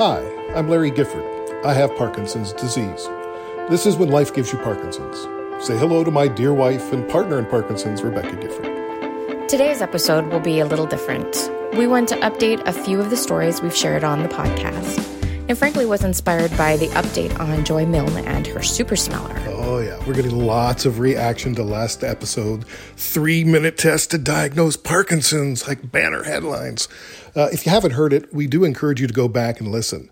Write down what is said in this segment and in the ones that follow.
Hi, I'm Larry Gifford. I have Parkinson's disease. This is when life gives you Parkinson's. Say hello to my dear wife and partner in Parkinson's, Rebecca Gifford. Today's episode will be a little different. We want to update a few of the stories we've shared on the podcast. And frankly, was inspired by the update on Joy Milne and her super smeller. Yeah. We're getting lots of reaction to last episode. Three minute test to diagnose Parkinson's, like banner headlines. Uh, if you haven't heard it, we do encourage you to go back and listen.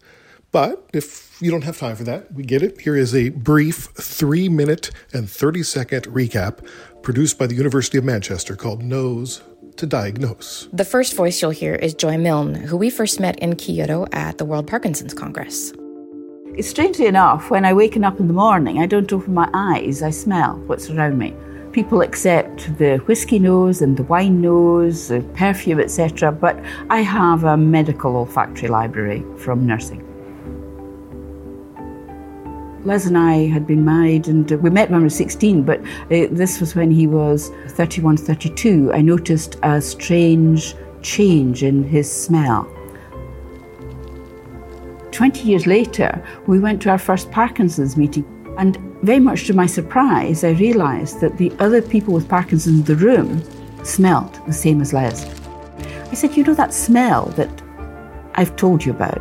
But if you don't have time for that, we get it. Here is a brief three minute and 30 second recap produced by the University of Manchester called Nose to Diagnose. The first voice you'll hear is Joy Milne, who we first met in Kyoto at the World Parkinson's Congress. Strangely enough, when I waken up in the morning, I don't open my eyes, I smell what's around me people accept the whiskey nose and the wine nose, the perfume, etc. But I have a medical olfactory library from nursing. Les and I had been married and we met when we were 16, but uh, this was when he was 31, 32. I noticed a strange change in his smell. 20 years later, we went to our first Parkinson's meeting, and very much to my surprise, I realised that the other people with Parkinson's in the room smelled the same as Les. I said, You know that smell that I've told you about?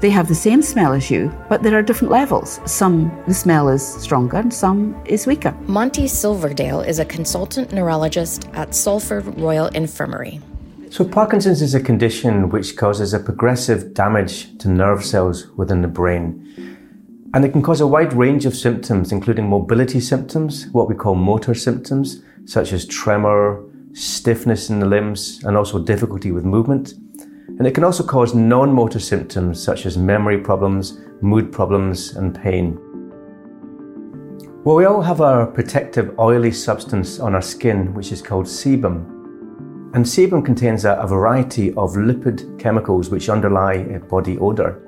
They have the same smell as you, but there are different levels. Some, the smell is stronger, and some is weaker. Monty Silverdale is a consultant neurologist at Salford Royal Infirmary. So, Parkinson's is a condition which causes a progressive damage to nerve cells within the brain. And it can cause a wide range of symptoms, including mobility symptoms, what we call motor symptoms, such as tremor, stiffness in the limbs, and also difficulty with movement. And it can also cause non motor symptoms such as memory problems, mood problems, and pain. Well, we all have our protective oily substance on our skin, which is called sebum. And sebum contains a, a variety of lipid chemicals which underlie uh, body odour.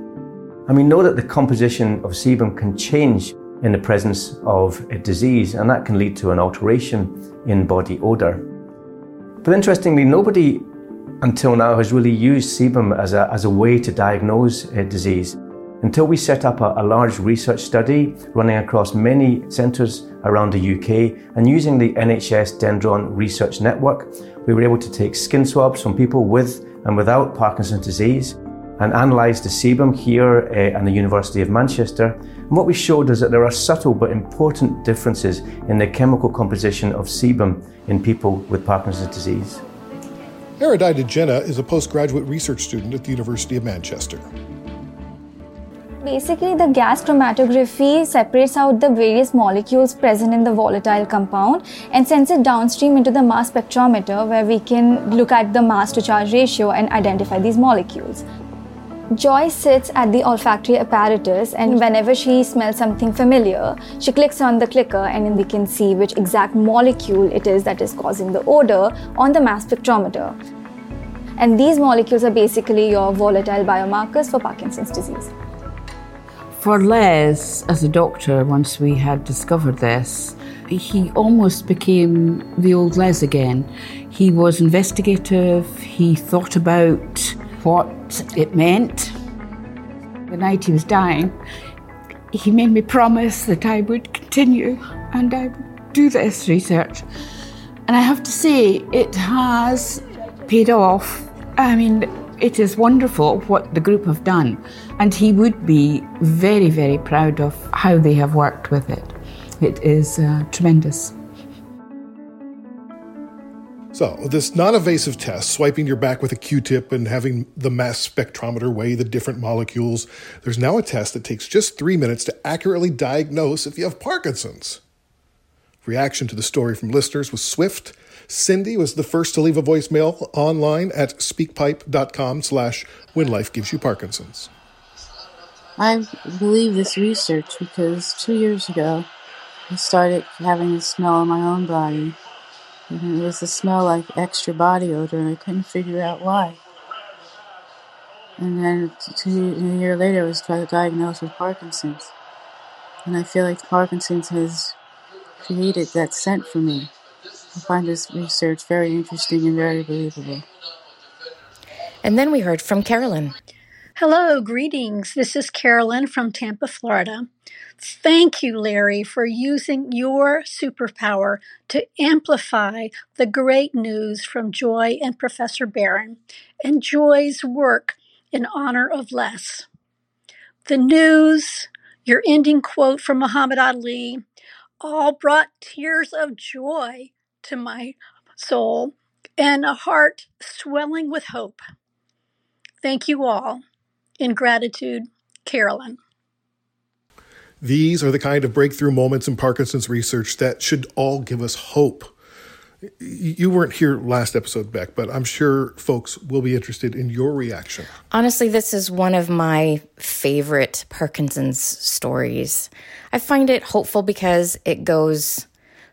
And we know that the composition of sebum can change in the presence of a disease, and that can lead to an alteration in body odour. But interestingly, nobody until now has really used sebum as a, as a way to diagnose a disease. Until we set up a, a large research study running across many centres around the UK and using the NHS Dendron Research Network, we were able to take skin swabs from people with and without Parkinson's disease and analysed the sebum here uh, at the University of Manchester. And what we showed is that there are subtle but important differences in the chemical composition of sebum in people with Parkinson's disease. Erudita Jenna is a postgraduate research student at the University of Manchester. Basically, the gas chromatography separates out the various molecules present in the volatile compound and sends it downstream into the mass spectrometer where we can look at the mass to charge ratio and identify these molecules. Joy sits at the olfactory apparatus, and whenever she smells something familiar, she clicks on the clicker, and then we can see which exact molecule it is that is causing the odor on the mass spectrometer. And these molecules are basically your volatile biomarkers for Parkinson's disease. For Les, as a doctor, once we had discovered this, he almost became the old Les again. He was investigative, he thought about what it meant. The night he was dying, he made me promise that I would continue and I would do this research. And I have to say, it has paid off. I mean, it is wonderful what the group have done. And he would be very, very proud of how they have worked with it. It is uh, tremendous. So, this non invasive test, swiping your back with a Q tip and having the mass spectrometer weigh the different molecules, there's now a test that takes just three minutes to accurately diagnose if you have Parkinson's. Reaction to the story from listeners was swift. Cindy was the first to leave a voicemail online at speakpipe.com slash when life gives you Parkinson's. I believe this research because two years ago I started having a smell in my own body and it was a smell like extra body odor, and I couldn't figure out why. And then two, a year later, I was diagnosed with Parkinson's. And I feel like Parkinson's has created that scent for me. I find this research very interesting and very believable. And then we heard from Carolyn. Hello, greetings. This is Carolyn from Tampa, Florida. Thank you, Larry, for using your superpower to amplify the great news from Joy and Professor Barran and Joy's work in honor of Les. The news, your ending quote from Muhammad Ali, all brought tears of joy to my soul and a heart swelling with hope. Thank you all. In gratitude, Carolyn. These are the kind of breakthrough moments in Parkinson's research that should all give us hope. You weren't here last episode, Beck, but I'm sure folks will be interested in your reaction. Honestly, this is one of my favorite Parkinson's stories. I find it hopeful because it goes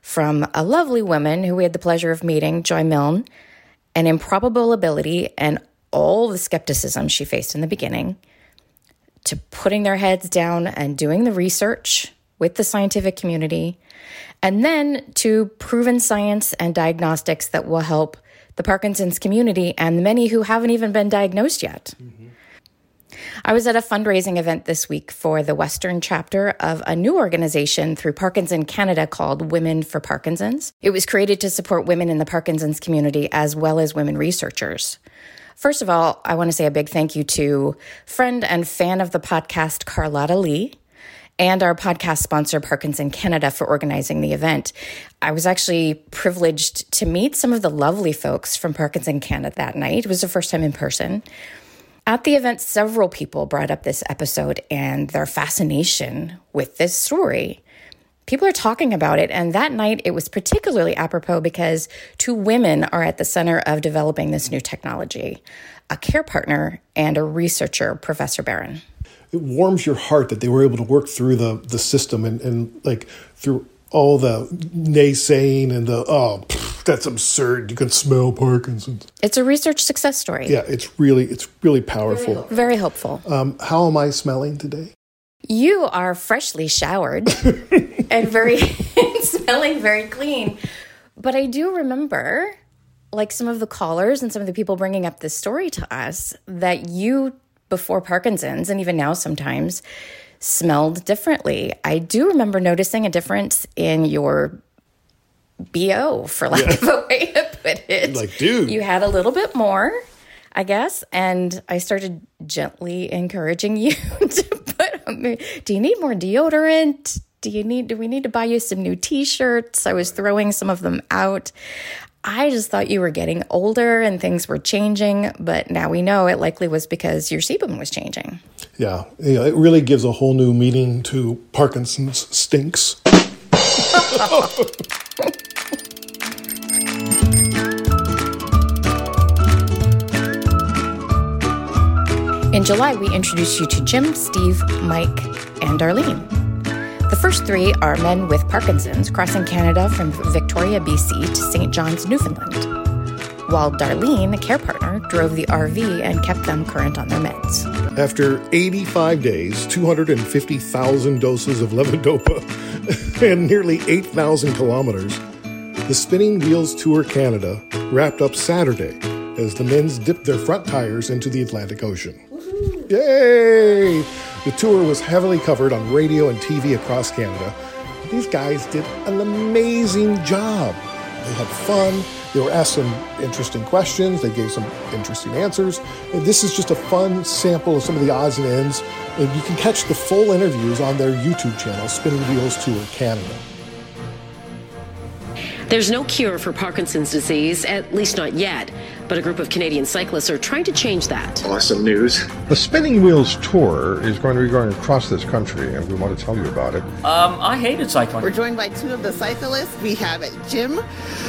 from a lovely woman who we had the pleasure of meeting, Joy Milne, an improbable ability and all the skepticism she faced in the beginning, to putting their heads down and doing the research with the scientific community, and then to proven science and diagnostics that will help the Parkinson's community and the many who haven't even been diagnosed yet. Mm-hmm. I was at a fundraising event this week for the Western chapter of a new organization through Parkinson Canada called Women for Parkinson's. It was created to support women in the Parkinson's community as well as women researchers. First of all, I want to say a big thank you to friend and fan of the podcast, Carlotta Lee, and our podcast sponsor, Parkinson Canada, for organizing the event. I was actually privileged to meet some of the lovely folks from Parkinson Canada that night. It was the first time in person. At the event, several people brought up this episode and their fascination with this story. People are talking about it, and that night it was particularly apropos because two women are at the center of developing this new technology a care partner and a researcher, Professor Barran. It warms your heart that they were able to work through the, the system and, and like through all the naysaying and the oh pff, that's absurd. You can smell parkinson's. It's a research success story. Yeah it's really it's really powerful. Very, hopeful um, how am i smelling today? You are freshly showered and very smelling very clean. But i do remember like some of the callers and some of the people bringing up this story to us that you before parkinson's and even now sometimes smelled differently. I do remember noticing a difference in your BO, for lack yeah. of a way to put it. Like, dude. You had a little bit more, I guess. And I started gently encouraging you to put, do you need more deodorant? Do you need, do we need to buy you some new t shirts? I was throwing some of them out. I just thought you were getting older and things were changing, but now we know it likely was because your sebum was changing. Yeah, yeah it really gives a whole new meaning to Parkinson's stinks. In July, we introduced you to Jim, Steve, Mike, and Darlene. The first three are men with Parkinson's crossing Canada from Victoria, BC to St. John's, Newfoundland, while Darlene, a care partner, drove the RV and kept them current on their meds. After 85 days, 250,000 doses of levodopa, and nearly 8,000 kilometers, the Spinning Wheels Tour Canada wrapped up Saturday as the men's dipped their front tires into the Atlantic Ocean. Yay! The tour was heavily covered on radio and TV across Canada. These guys did an amazing job. They had fun. They were asked some interesting questions. They gave some interesting answers. And this is just a fun sample of some of the odds and ends. And you can catch the full interviews on their YouTube channel, Spinning Wheels Tour Canada. There's no cure for Parkinson's disease, at least not yet. But a group of Canadian cyclists are trying to change that. Awesome news. The Spinning Wheels Tour is going to be going across this country, and we want to tell you about it. Um, I hated cycling. We're joined by two of the cyclists. We have Jim,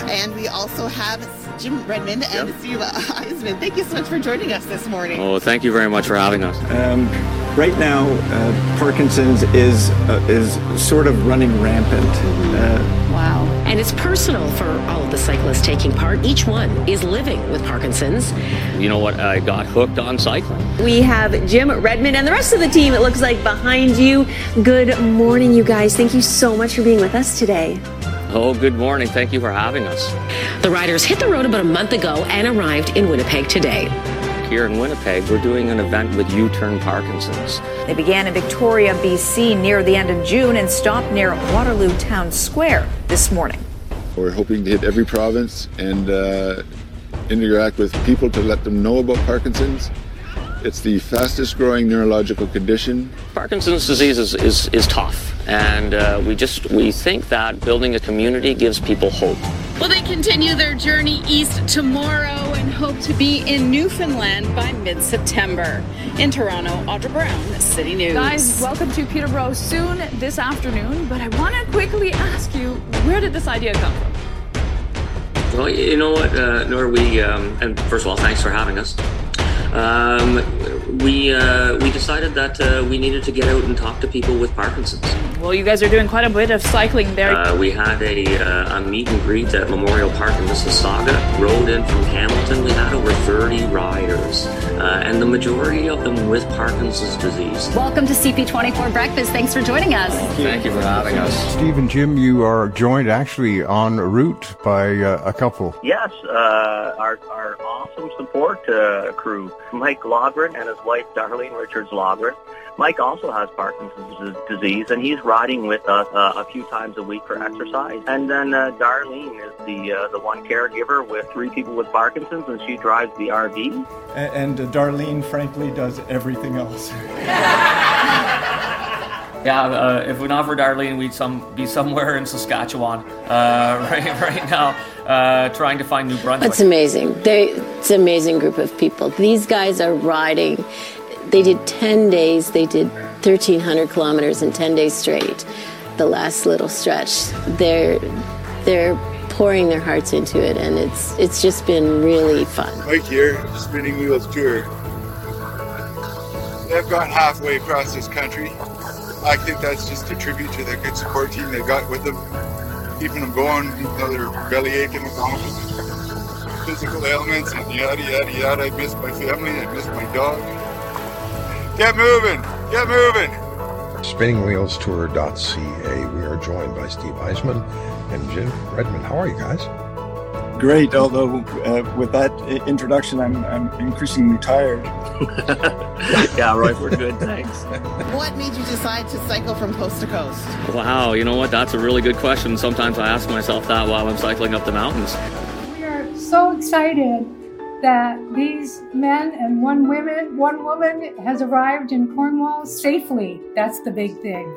and we also have Jim Redmond and yep. Steve Eisman. Thank you so much for joining us this morning. Oh, thank you very much for having us. Um, right now, uh, Parkinson's is uh, is sort of running rampant. Uh, wow. And it's personal for all of the cyclists taking part. Each one is living with Parkinson's. You know what? I got hooked on cycling. We have Jim Redmond and the rest of the team, it looks like, behind you. Good morning, you guys. Thank you so much for being with us today. Oh, good morning. Thank you for having us. The riders hit the road about a month ago and arrived in Winnipeg today here in Winnipeg, we're doing an event with U-Turn Parkinson's. They began in Victoria, BC near the end of June and stopped near Waterloo Town Square this morning. We're hoping to hit every province and uh, interact with people to let them know about Parkinson's. It's the fastest growing neurological condition. Parkinson's disease is, is, is tough, and uh, we just we think that building a community gives people hope. Well, they continue their journey east tomorrow and hope to be in Newfoundland by mid-September. In Toronto, Audra Brown, City News. Guys, welcome to Peterborough soon this afternoon, but I want to quickly ask you, where did this idea come from? Well, you know what, uh, Nora, we, um, and first of all, thanks for having us. Um, we uh, we decided that uh, we needed to get out and talk to people with Parkinson's. Well, you guys are doing quite a bit of cycling there. Uh, we had a, uh, a meet and greet at Memorial Park in Mississauga. Rode in from Hamilton. We had over 30 riders, uh, and the majority of them with Parkinson's disease. Welcome to CP24 Breakfast. Thanks for joining us. Thank you for having us. Steve and Jim, you are joined actually en route by uh, a couple. Yes, uh, our, our awesome support uh, crew, Mike Logren and his wife Darlene Richards Logren. Mike also has Parkinson's disease, and he's riding with us uh, a few times a week for exercise. And then uh, Darlene is the uh, the one caregiver with three people with Parkinson's, and she drives the RV. And, and uh, Darlene, frankly, does everything else. Yeah, uh, if not for Darlene, we'd some be somewhere in Saskatchewan uh, right right now, uh, trying to find New Brunswick. It's amazing. They, it's an amazing group of people. These guys are riding. They did 10 days. They did 1,300 kilometers in 10 days straight. The last little stretch, they're they're pouring their hearts into it, and it's it's just been really fun. Mike here, Spinning Wheels Tour. They've gone halfway across this country. I think that's just a tribute to the good support team they got with them, keeping them going, even though they're belly aching with physical ailments and yada yada yada. I miss my family, I miss my dog. Get moving, get moving. SpinningWheelsTour.ca. We are joined by Steve Eisman and Jim Redmond. How are you guys? Great, although uh, with that introduction, I'm, I'm increasingly tired. yeah, Roy, we're good, thanks. What made you decide to cycle from coast to coast? Wow, you know what? That's a really good question. Sometimes I ask myself that while I'm cycling up the mountains. We are so excited that these men and one woman, one woman has arrived in Cornwall safely. That's the big thing,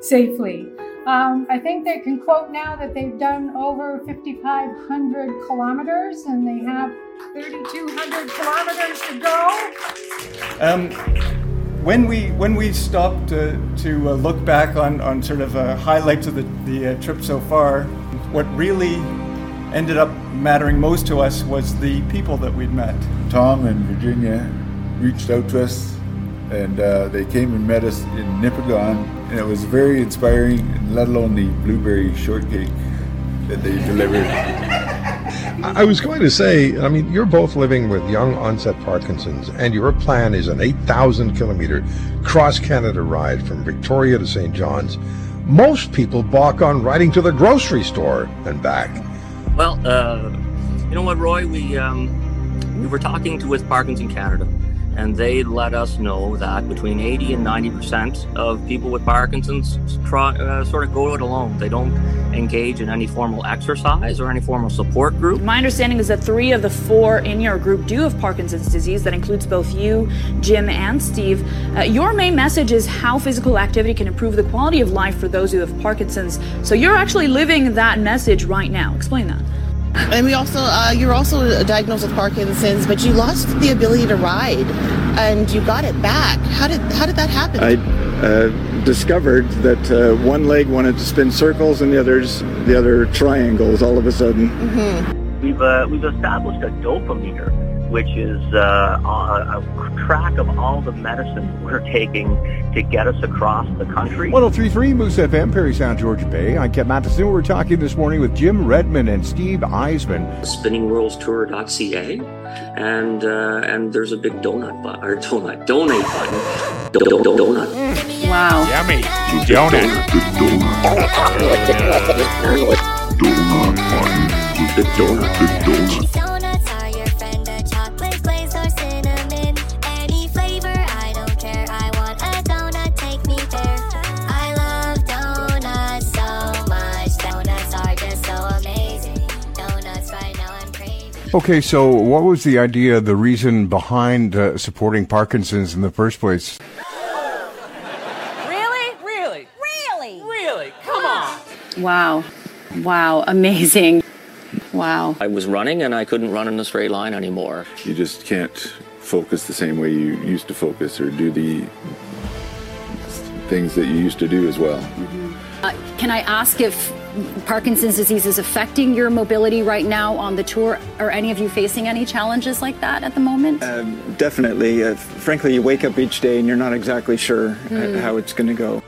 safely. Um, I think they can quote now that they've done over 5,500 kilometers and they have 3,200 kilometers to go. Um, when we when we stopped uh, to uh, look back on, on sort of uh, highlights of the, the uh, trip so far, what really ended up mattering most to us was the people that we'd met. Tom and Virginia reached out to us and uh, they came and met us in Nipigon and it was very inspiring, and let alone the blueberry shortcake that they delivered. I I was going to say, I mean, you're both living with young onset Parkinson's, and your plan is an 8,000 kilometer cross Canada ride from Victoria to St. John's. Most people balk on riding to the grocery store and back. Well, uh, you know what, Roy? We um, we were talking to with Parkinson Canada, and they let us know that between 80 and 90 percent of people with Parkinson's try, uh, sort of go it alone. They don't engage in any formal exercise or any formal support group. My understanding is that three of the four in your group do have Parkinson's disease. That includes both you, Jim, and Steve. Uh, your main message is how physical activity can improve the quality of life for those who have Parkinson's. So you're actually living that message right now. Explain that. And we also, uh, you're also diagnosed with Parkinson's, but you lost the ability to ride, and you got it back. How did how did that happen? I uh, discovered that uh, one leg wanted to spin circles and the others the other triangles all of a sudden. Mm-hmm. We've uh, we've established a dopameter, which is uh, a, a track of all the medicine we're taking to get us across the country. 1033 Moose FM, Parry Sound, Georgian Bay. I'm Ken Matheson. We're talking this morning with Jim Redmond and Steve Eisman. SpinningWheelsTour.ca, and uh, and there's a big donut button or donut donate button. Do- do- do- donut. Wow. Yummy. Donut. The donut. The donut. Okay, so what was the idea, the reason behind uh, supporting Parkinson's in the first place? Really? Really? Really? Really? Come on. Wow. Wow. Amazing. Wow. I was running and I couldn't run in a straight line anymore. You just can't focus the same way you used to focus or do the things that you used to do as well. Uh, can I ask if Parkinson's disease is affecting your mobility right now on the tour? Are any of you facing any challenges like that at the moment? Um, definitely. Uh, frankly, you wake up each day and you're not exactly sure Mm. how it's going to go.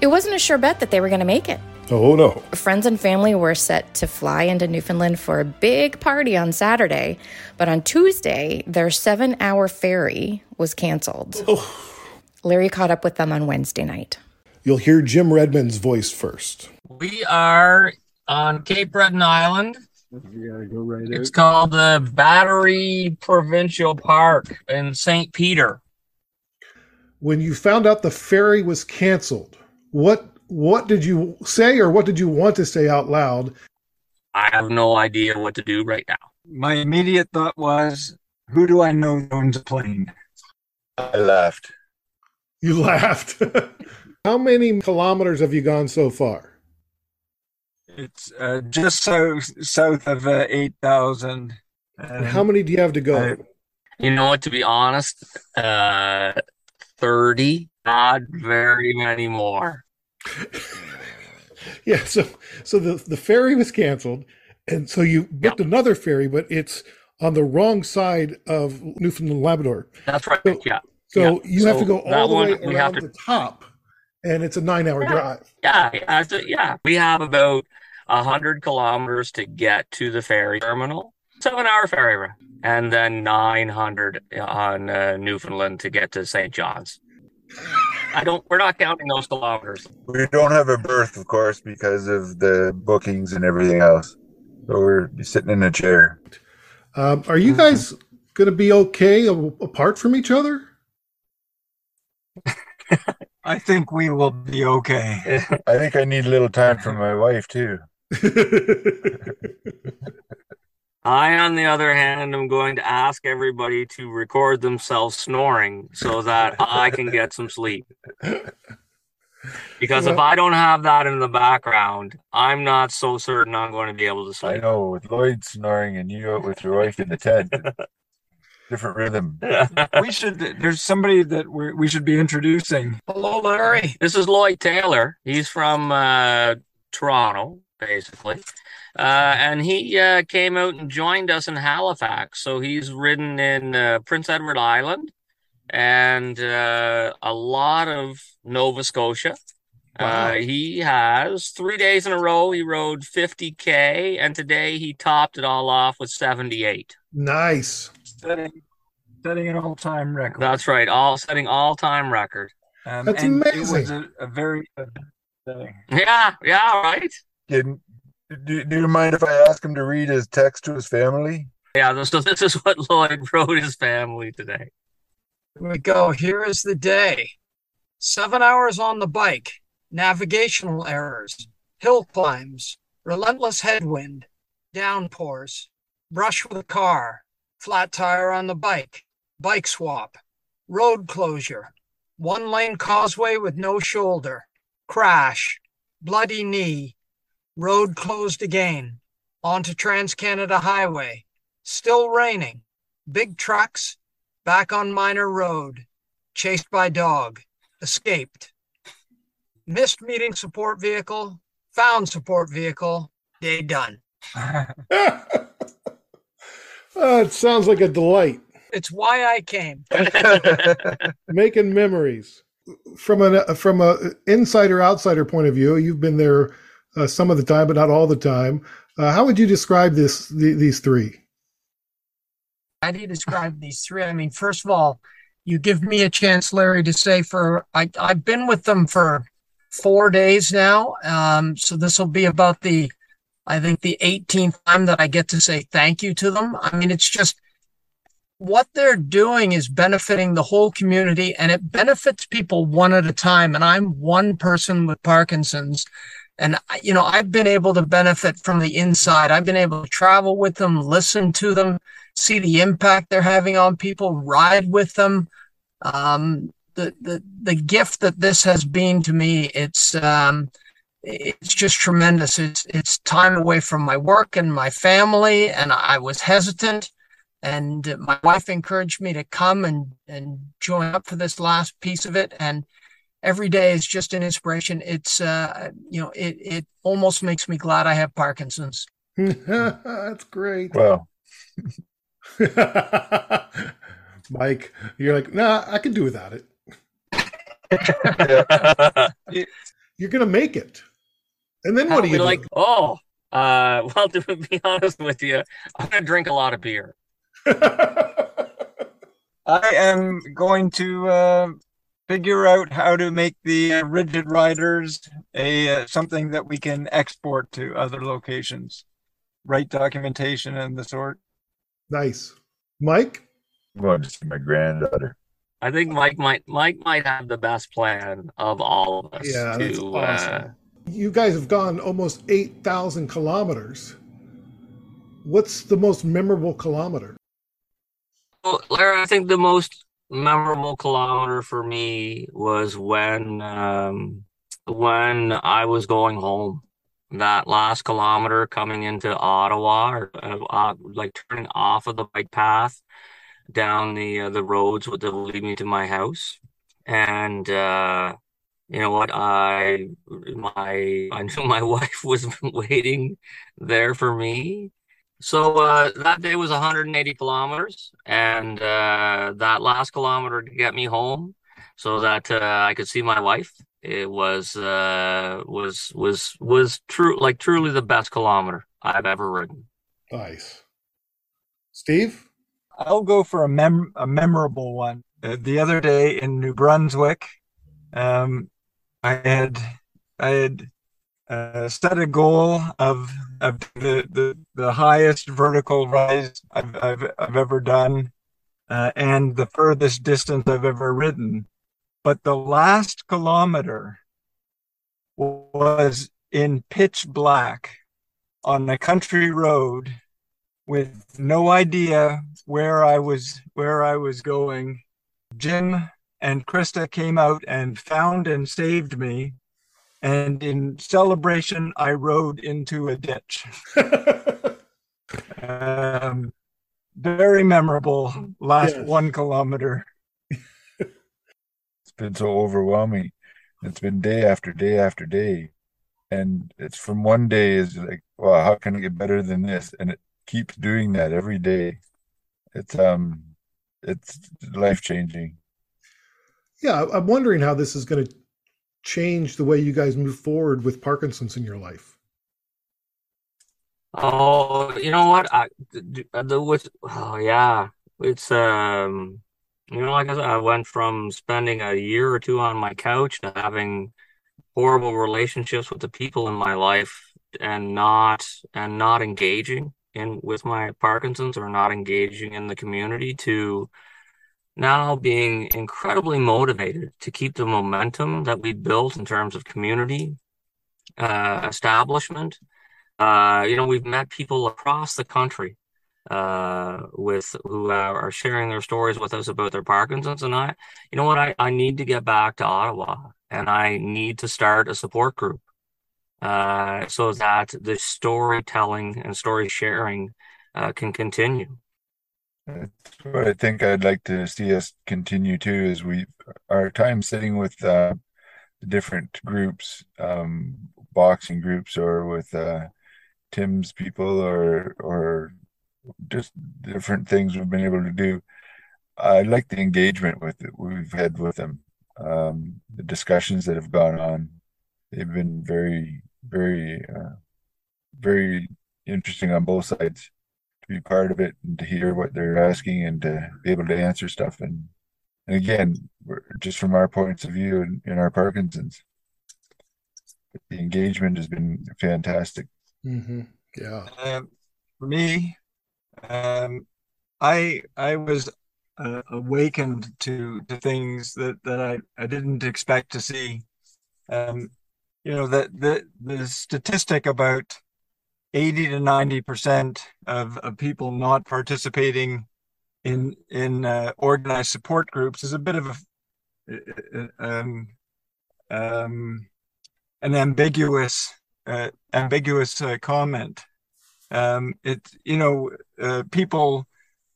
It wasn't a sure bet that they were going to make it. Oh, no. Friends and family were set to fly into Newfoundland for a big party on Saturday, but on Tuesday, their seven hour ferry was canceled. Oh. Larry caught up with them on Wednesday night. You'll hear Jim Redmond's voice first. We are on Cape Breton Island. You go right It's called the Battery Provincial Park in St. Peter. When you found out the ferry was canceled, what what did you say or what did you want to say out loud? I have no idea what to do right now. My immediate thought was, who do I know that owns a plane? I laughed. You laughed. How many kilometers have you gone so far? It's uh, just south south of uh, eight thousand. And how many do you have to go? You know what? To be honest, uh, 30, not very many more. yeah, so so the the ferry was canceled, and so you booked another ferry, but it's on the wrong side of Newfoundland Labrador. That's right. yeah. So Yeah. you have to go all the way around to- the top, and it's a nine-hour drive. Yeah, yeah, so- yeah. We have about a hundred kilometers to get to the ferry terminal, seven-hour ferry ride, and then nine hundred on uh, Newfoundland to get to St. John's. I don't. We're not counting those kilometers. We don't have a berth, of course, because of the bookings and everything else. So we're sitting in a chair. Um, are you guys going to be okay apart from each other? I think we will be okay. I think I need a little time from my wife too. I, on the other hand, am going to ask everybody to record themselves snoring so that I can get some sleep. Because if I don't have that in the background, I'm not so certain I'm going to be able to sleep. I know with Lloyd snoring and you out with your wife in the tent, different rhythm. we should. There's somebody that we we should be introducing. Hello, Larry. This is Lloyd Taylor. He's from uh, Toronto, basically. Uh, and he uh, came out and joined us in Halifax. So he's ridden in uh, Prince Edward Island and uh, a lot of Nova Scotia. Uh, he has three days in a row. He rode 50K, and today he topped it all off with 78. Nice. Setting, setting an all-time record. That's right. All setting all time record. Um, That's and It was a, a very good thing. Yeah, yeah, right. Can, do, do you mind if I ask him to read his text to his family? Yeah, so this is what Lloyd wrote his family today. Here we go. Here is the day. Seven hours on the bike, navigational errors, hill climbs, relentless headwind, downpours, brush with a car, flat tire on the bike, bike swap, road closure, one lane causeway with no shoulder, crash, bloody knee, road closed again, onto Trans Canada Highway, still raining, big trucks, back on minor road, chased by dog, escaped. Missed meeting support vehicle, found support vehicle, day done. Uh, it sounds like a delight. It's why I came. Making memories from a from a insider outsider point of view. You've been there uh, some of the time, but not all the time. Uh, how would you describe this the, these three? How do you describe these three? I mean, first of all, you give me a chance, Larry, to say for I I've been with them for four days now. Um, so this will be about the I think the 18th time that I get to say thank you to them. I mean, it's just what they're doing is benefiting the whole community and it benefits people one at a time. And I'm one person with Parkinson's. And, you know, I've been able to benefit from the inside. I've been able to travel with them, listen to them, see the impact they're having on people, ride with them. Um, the, the, the gift that this has been to me, it's, um, it's just tremendous. It's, it's time away from my work and my family. And I was hesitant and my wife encouraged me to come and, and join up for this last piece of it. And, every day is just an inspiration. It's uh, you know, it it almost makes me glad I have Parkinson's. That's great. Well, Mike, you're like, nah, I can do without it. you're gonna make it, and then what do you do? like? Oh, uh, well, to be honest with you, I'm gonna drink a lot of beer. I am going to uh, figure out how to make the uh, rigid riders a uh, something that we can export to other locations. Write documentation and the sort. Nice. Mike? I'm going to see my granddaughter. I think mike might mike might have the best plan of all of us yeah to, that's awesome. Uh, you guys have gone almost 8000 kilometers. What's the most memorable kilometer? Well, Larry, I think the most memorable kilometer for me was when um, when I was going home. That last kilometer coming into Ottawa, or uh, like turning off of the bike path down the uh, the roads that will lead me to my house, and uh, you know what? I my I knew my wife was waiting there for me, so uh, that day was 180 kilometers, and uh, that last kilometer to get me home, so that uh, I could see my wife. It was uh, was was was true, like truly the best kilometer I've ever ridden. Nice, Steve. I'll go for a mem a memorable one. Uh, the other day in New Brunswick, um, I had I had uh, set a goal of of the, the, the highest vertical rise I've, I've, I've ever done uh, and the furthest distance I've ever ridden. But the last kilometer was in pitch black on a country road with no idea where I was where I was going. Jim and Krista came out and found and saved me and in celebration, I rode into a ditch. um, very memorable last yes. one kilometer. it's been so overwhelming. It's been day after day after day. And it's from one day is like, well, how can I get better than this? And it keeps doing that every day. It's um it's life changing. Yeah, I'm wondering how this is going to change the way you guys move forward with Parkinson's in your life? Oh, you know what? I the, the with oh yeah, it's um, you know, like I said, I went from spending a year or two on my couch to having horrible relationships with the people in my life and not and not engaging in with my Parkinson's or not engaging in the community to now being incredibly motivated to keep the momentum that we built in terms of community uh, establishment. Uh, you know, we've met people across the country uh, with who are sharing their stories with us about their Parkinson's. And I, you know what, I, I need to get back to Ottawa and I need to start a support group uh, so that the storytelling and story sharing uh, can continue. That's what I think I'd like to see us continue to is we our time sitting with uh, different groups, um, boxing groups, or with uh, Tim's people, or or just different things we've been able to do. I like the engagement with it we've had with them, um, the discussions that have gone on. They've been very, very, uh, very interesting on both sides be part of it and to hear what they're asking and to be able to answer stuff. And, and again, just from our points of view in, in our Parkinson's, the engagement has been fantastic. Mm-hmm. Yeah. Um, for me, um, I I was uh, awakened to to things that that I I didn't expect to see. Um, you know the the the statistic about 80 to 90 percent of, of people not participating in in uh, organized support groups is a bit of a uh, um, um, an ambiguous uh, ambiguous uh, comment. Um, it you know uh, people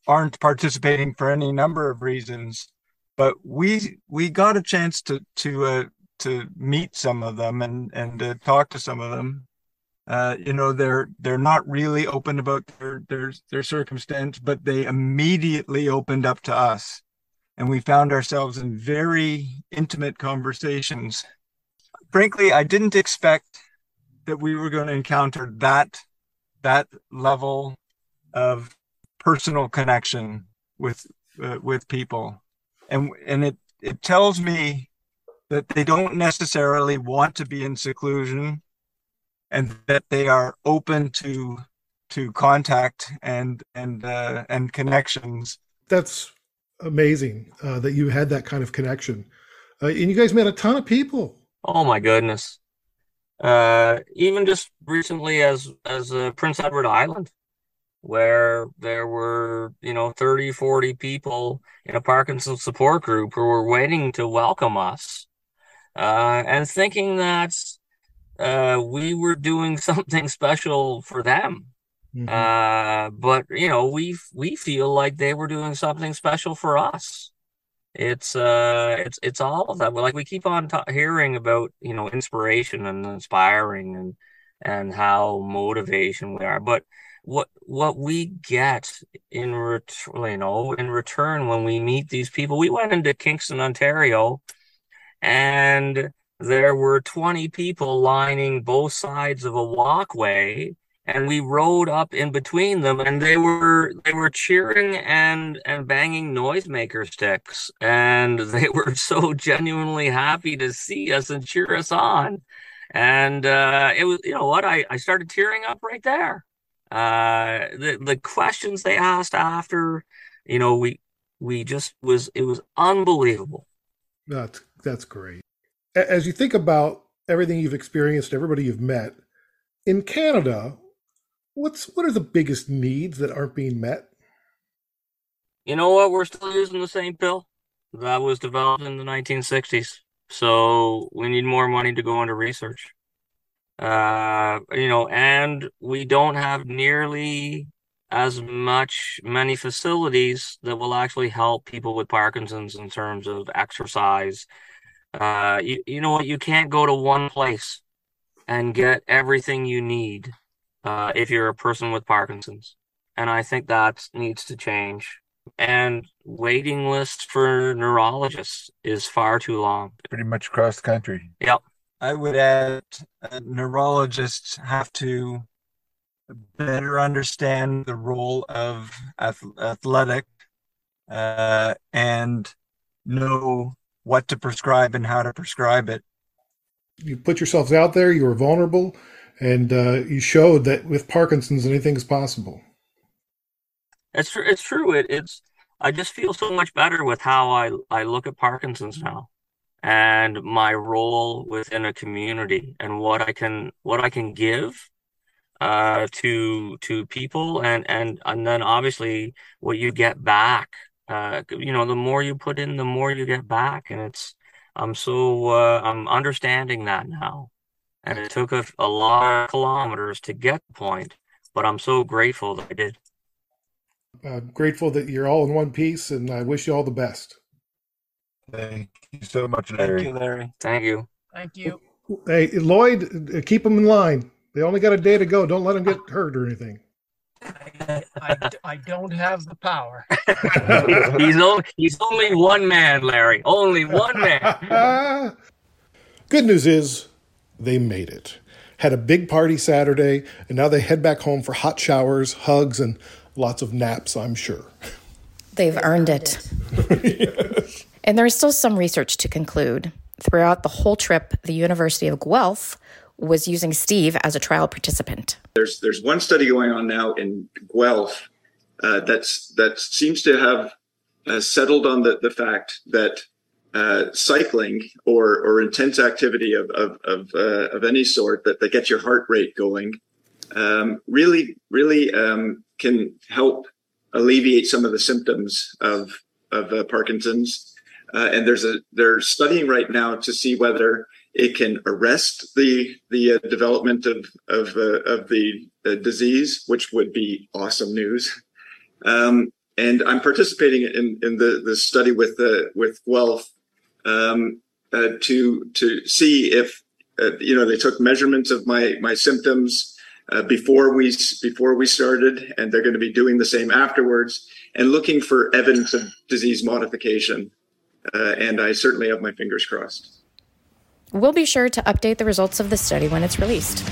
aren't participating for any number of reasons, but we we got a chance to to uh, to meet some of them and and uh, talk to some of them. Uh, you know they're they're not really open about their their their circumstance, but they immediately opened up to us, and we found ourselves in very intimate conversations. Frankly, I didn't expect that we were going to encounter that that level of personal connection with uh, with people. And and it it tells me that they don't necessarily want to be in seclusion and that they are open to to contact and and uh, and connections. That's amazing uh, that you had that kind of connection. Uh, and you guys met a ton of people. Oh my goodness. Uh, even just recently as as uh, Prince Edward Island, where there were you know 30, 40 people in a Parkinson support group who were waiting to welcome us, uh, and thinking that uh, we were doing something special for them. Mm-hmm. Uh, but you know, we we feel like they were doing something special for us it's uh it's it's all of that like we keep on ta- hearing about you know inspiration and inspiring and and how motivation we are but what what we get in return you know in return when we meet these people we went into kingston ontario and there were 20 people lining both sides of a walkway and we rode up in between them and they were they were cheering and and banging noisemaker sticks and they were so genuinely happy to see us and cheer us on. And uh it was you know what? I i started tearing up right there. Uh the the questions they asked after you know we we just was it was unbelievable. That's that's great as you think about everything you've experienced everybody you've met in canada What's what are the biggest needs that aren't being met? You know what? We're still using the same pill that was developed in the 1960s. So we need more money to go into research. Uh, you know, and we don't have nearly as much many facilities that will actually help people with Parkinson's in terms of exercise. Uh, you, you know what? You can't go to one place and get everything you need uh, if you're a person with Parkinson's. And I think that needs to change. And waiting lists for neurologists is far too long. Pretty much across the country. Yep. I would add uh, neurologists have to better understand the role of ath- athletic uh, and know what to prescribe and how to prescribe it. You put yourselves out there, you were vulnerable, and uh, you showed that with Parkinson's, anything is possible. It's true. It's true. It, it's. I just feel so much better with how I I look at Parkinson's now, and my role within a community, and what I can what I can give uh to to people and and and then obviously what you get back uh you know the more you put in the more you get back and it's i'm so uh i'm understanding that now and it took a, a lot of kilometers to get the point, but I'm so grateful that I did. Uh, grateful that you're all in one piece, and I wish you all the best. Thank you so much, Larry. Thank you, Larry. Thank you. Thank you. Hey, Lloyd, uh, keep them in line. They only got a day to go. Don't let them get hurt or anything. I, I, I don't have the power. he's, only, he's only one man, Larry. Only one man. Good news is they made it. Had a big party Saturday, and now they head back home for hot showers, hugs, and lots of naps, I'm sure. They've earned it. yes. And there is still some research to conclude. Throughout the whole trip, the University of Guelph was using Steve as a trial participant. There's there's one study going on now in Guelph uh, that's that seems to have uh, settled on the, the fact that uh, cycling or or intense activity of of of, uh, of any sort that, that gets your heart rate going um, really really um, can help alleviate some of the symptoms of of uh, Parkinson's. Uh, and there's a they're studying right now to see whether it can arrest the the uh, development of of uh, of the disease, which would be awesome news. Um, and I'm participating in in the the study with the with Guelph um, uh, to to see if uh, you know they took measurements of my my symptoms uh, before we before we started, and they're going to be doing the same afterwards and looking for evidence of disease modification. Uh, and I certainly have my fingers crossed. We'll be sure to update the results of the study when it's released.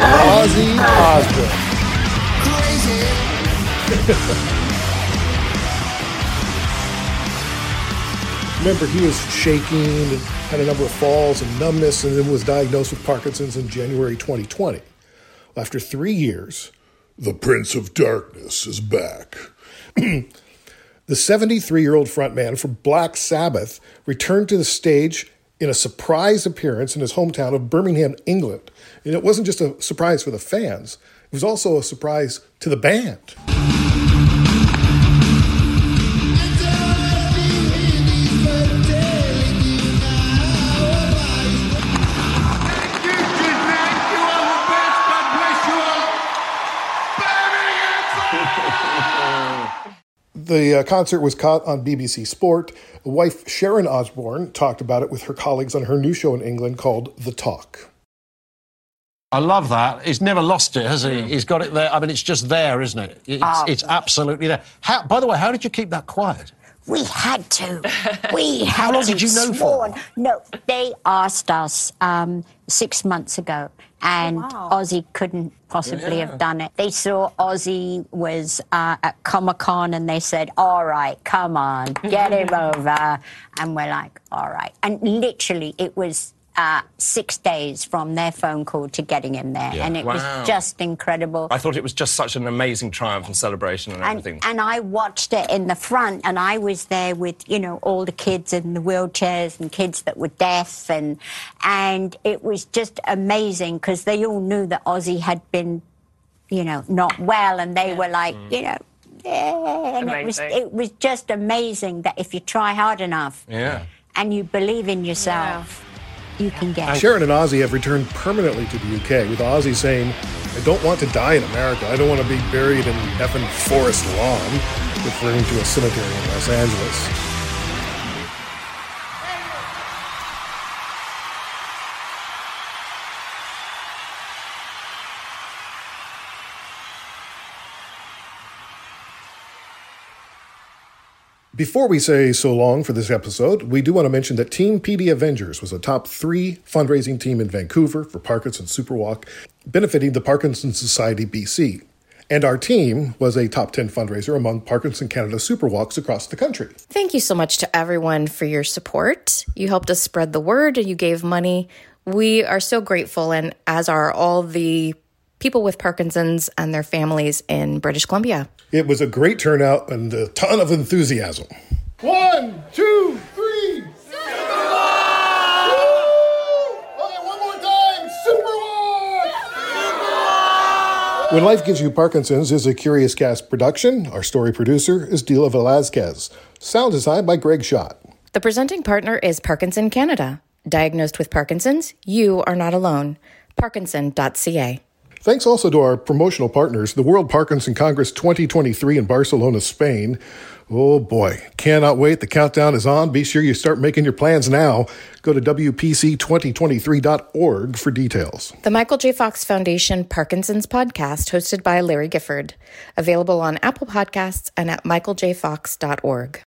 Ozzy Osbourne. Remember, he was shaking and had a number of falls and numbness, and then was diagnosed with Parkinson's in January 2020. After three years, the Prince of Darkness is back. the 73 year old frontman for Black Sabbath returned to the stage in a surprise appearance in his hometown of Birmingham, England. And it wasn't just a surprise for the fans, it was also a surprise to the band. The uh, concert was caught on BBC Sport. Wife Sharon Osbourne talked about it with her colleagues on her new show in England called The Talk. I love that. He's never lost it, has he? He's got it there. I mean, it's just there, isn't it? It's, Um, it's absolutely there. How, by the way, how did you keep that quiet? We had to. We How had long did you know for? sworn. No, they asked us um, six months ago, and Ozzy couldn't possibly Yeah. have done it. They saw Ozzy was uh, at Comic Con, and they said, "All right, come on, get him over." And we're like, "All right." And literally, it was. Uh, six days from their phone call to getting him there, Yeah. and it Wow. was just incredible. I thought it was just such an amazing triumph and celebration and and, everything. and I watched it in the front, and I was there with you know all the kids in the wheelchairs and kids that were deaf, and and it was just amazing because they all knew that Ozzy had been, you know, not well, and they were like, Mm. you know. Yeah, and it was it was just amazing that if you try hard enough yeah. and you believe in yourself, you can get. Sharon and Ozzy have returned permanently to the UK, with Ozzy saying, I don't want to die in America. I don't want to be buried in effing Forest Lawn, referring to a cemetery in Los Angeles. Before we say so long for this episode, we do want to mention that Team PD Avengers was a top three fundraising team in Vancouver for Parkinson's Superwalk, benefiting the Parkinson's Society BC. And our team was a top 10 fundraiser among Parkinson Canada Superwalks across the country. Thank you so much to everyone for your support. You helped us spread the word and you gave money. We are so grateful, and as are all the people with Parkinson's and their families in British Columbia. It was a great turnout and a ton of enthusiasm. One, two, three. When Life Gives You Parkinson's is a Curious Cast production. Our story producer is Dila Velazquez. Sound design by Greg Schott. The presenting partner is Parkinson Canada. Diagnosed with Parkinson's, you are not alone. Parkinson.ca. Thanks also to our promotional partners, the World Parkinson Congress 2023 in Barcelona, Spain. Oh boy, cannot wait. The countdown is on. Be sure you start making your plans now. Go to WPC2023.org for details. The Michael J. Fox Foundation Parkinson's podcast, hosted by Larry Gifford. Available on Apple Podcasts and at michaeljfox.org.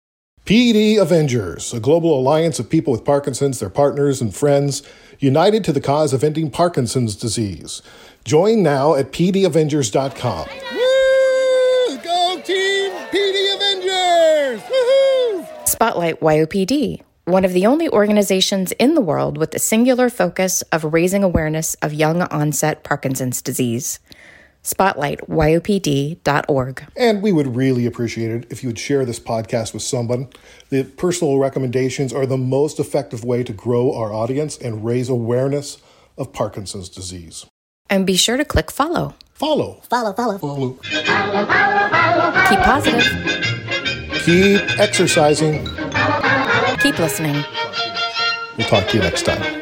PD Avengers, a global alliance of people with Parkinson's, their partners, and friends, united to the cause of ending Parkinson's disease. Join now at pdavengers.com. Woo! Go team PD Avengers! Woohoo! Spotlight YOPD, one of the only organizations in the world with a singular focus of raising awareness of young onset Parkinson's disease. spotlightyopd.org. And we would really appreciate it if you would share this podcast with someone. The personal recommendations are the most effective way to grow our audience and raise awareness of Parkinson's disease. And be sure to click follow. Follow. Follow, follow. Follow. follow, follow, follow Keep positive. Keep exercising. Keep listening. We'll talk to you next time.